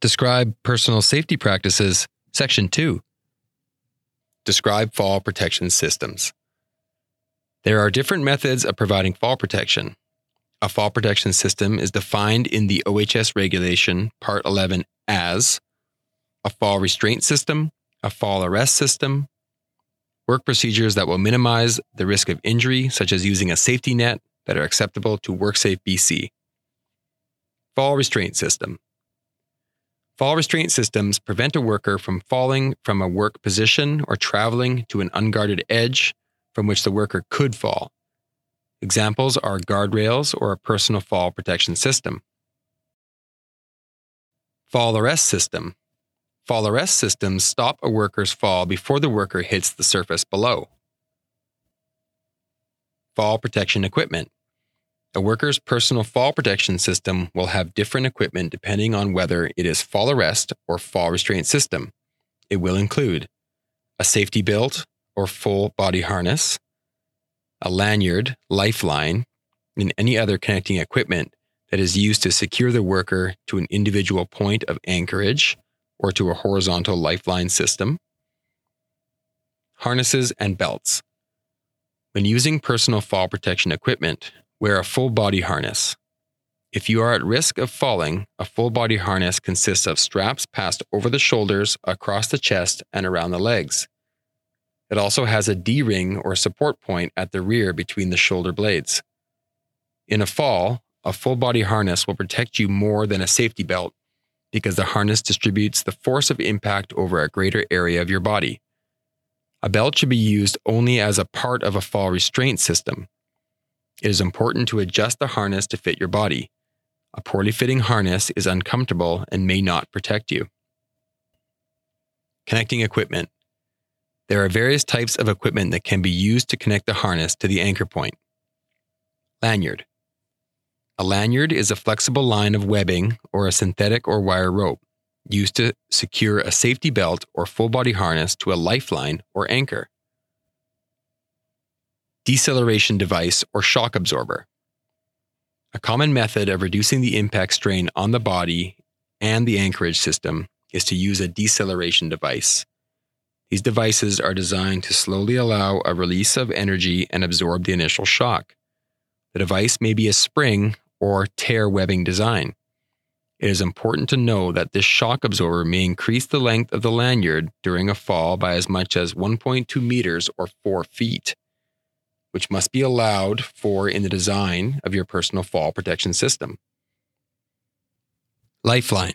Describe personal safety practices, Section 2. Describe fall protection systems. There are different methods of providing fall protection. A fall protection system is defined in the OHS regulation, Part 11, as a fall restraint system, a fall arrest system, work procedures that will minimize the risk of injury, such as using a safety net, that are acceptable to WorkSafe BC. Fall restraint system. Fall restraint systems prevent a worker from falling from a work position or traveling to an unguarded edge from which the worker could fall. Examples are guardrails or a personal fall protection system. Fall arrest system. Fall arrest systems stop a worker's fall before the worker hits the surface below. Fall protection equipment. A worker's personal fall protection system will have different equipment depending on whether it is fall arrest or fall restraint system. It will include a safety belt or full body harness, a lanyard, lifeline, and any other connecting equipment that is used to secure the worker to an individual point of anchorage or to a horizontal lifeline system, harnesses and belts. When using personal fall protection equipment, Wear a full body harness. If you are at risk of falling, a full body harness consists of straps passed over the shoulders, across the chest, and around the legs. It also has a D ring or support point at the rear between the shoulder blades. In a fall, a full body harness will protect you more than a safety belt because the harness distributes the force of impact over a greater area of your body. A belt should be used only as a part of a fall restraint system it is important to adjust the harness to fit your body. A poorly fitting harness is uncomfortable and may not protect you. Connecting equipment. There are various types of equipment that can be used to connect the harness to the anchor point. Lanyard. A lanyard is a flexible line of webbing or a synthetic or wire rope used to secure a safety belt or full body harness to a lifeline or anchor deceleration device, or shock absorber. A common method of reducing the impact strain on the body and the anchorage system is to use a deceleration device. These devices are designed to slowly allow a release of energy and absorb the initial shock. The device may be a spring or tear webbing design. It is important to know that this shock absorber may increase the length of the lanyard during a fall by as much as 1.2 meters or 4 feet which must be allowed for in the design of your personal fall protection system. Lifeline.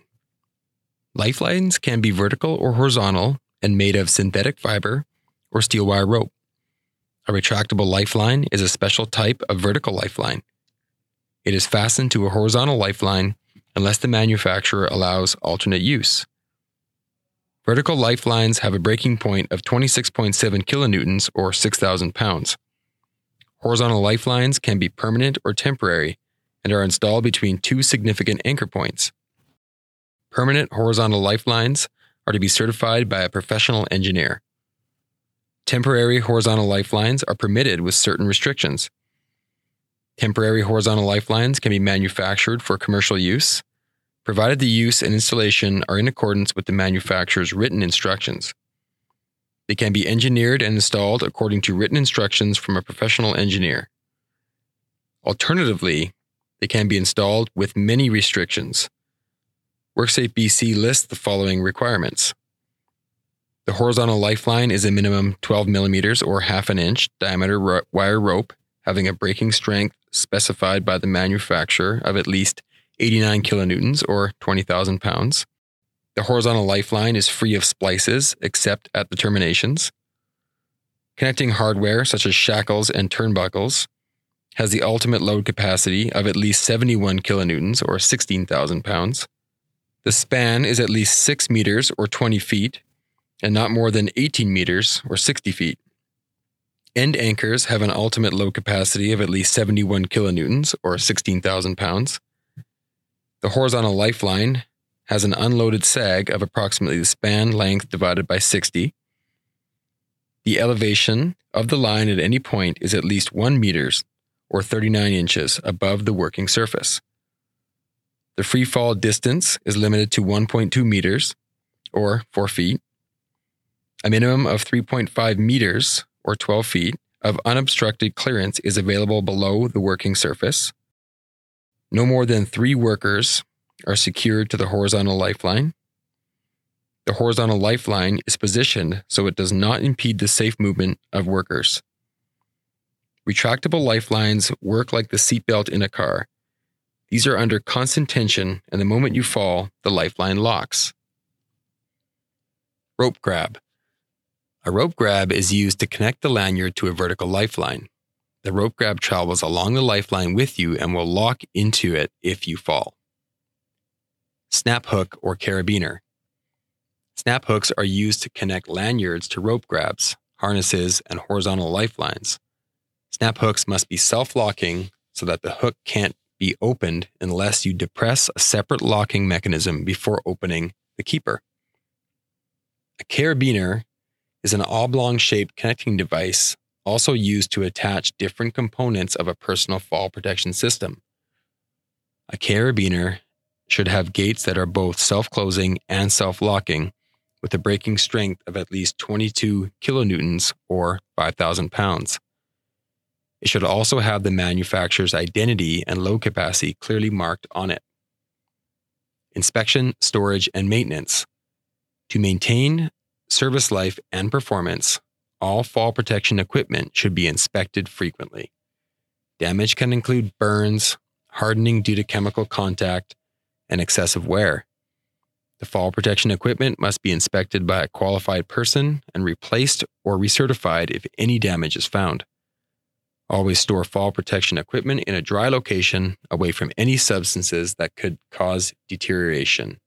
Lifelines can be vertical or horizontal and made of synthetic fiber or steel wire rope. A retractable lifeline is a special type of vertical lifeline. It is fastened to a horizontal lifeline unless the manufacturer allows alternate use. Vertical lifelines have a breaking point of 26.7 kilonewtons or 6,000 pounds. Horizontal lifelines can be permanent or temporary and are installed between two significant anchor points. Permanent horizontal lifelines are to be certified by a professional engineer. Temporary horizontal lifelines are permitted with certain restrictions. Temporary horizontal lifelines can be manufactured for commercial use, provided the use and installation are in accordance with the manufacturer's written instructions. They can be engineered and installed according to written instructions from a professional engineer. Alternatively, they can be installed with many restrictions. WorkSafe BC lists the following requirements. The horizontal lifeline is a minimum 12 millimeters or half an inch diameter wire rope having a breaking strength specified by the manufacturer of at least 89 kilonewtons or 20,000 pounds. The horizontal lifeline is free of splices except at the terminations. Connecting hardware such as shackles and turnbuckles has the ultimate load capacity of at least 71 kilonewtons or 16,000 pounds. The span is at least 6 meters or 20 feet and not more than 18 meters or 60 feet. End anchors have an ultimate load capacity of at least 71 kilonewtons or 16,000 pounds. The horizontal lifeline has an unloaded sag of approximately the span length divided by 60. The elevation of the line at any point is at least 1 meters or 39 inches above the working surface. The free fall distance is limited to 1.2 meters or 4 feet. A minimum of 3.5 meters or 12 feet of unobstructed clearance is available below the working surface. No more than three workers are secured to the horizontal lifeline. The horizontal lifeline is positioned so it does not impede the safe movement of workers. Retractable lifelines work like the seatbelt in a car. These are under constant tension, and the moment you fall, the lifeline locks. Rope grab. A rope grab is used to connect the lanyard to a vertical lifeline. The rope grab travels along the lifeline with you and will lock into it if you fall. Snap hook or carabiner. Snap hooks are used to connect lanyards to rope grabs, harnesses, and horizontal lifelines. Snap hooks must be self locking so that the hook can't be opened unless you depress a separate locking mechanism before opening the keeper. A carabiner is an oblong shaped connecting device also used to attach different components of a personal fall protection system. A carabiner should have gates that are both self closing and self locking with a breaking strength of at least 22 kilonewtons or 5,000 pounds. It should also have the manufacturer's identity and load capacity clearly marked on it. Inspection, storage, and maintenance. To maintain service life and performance, all fall protection equipment should be inspected frequently. Damage can include burns, hardening due to chemical contact, and excessive wear. The fall protection equipment must be inspected by a qualified person and replaced or recertified if any damage is found. Always store fall protection equipment in a dry location away from any substances that could cause deterioration.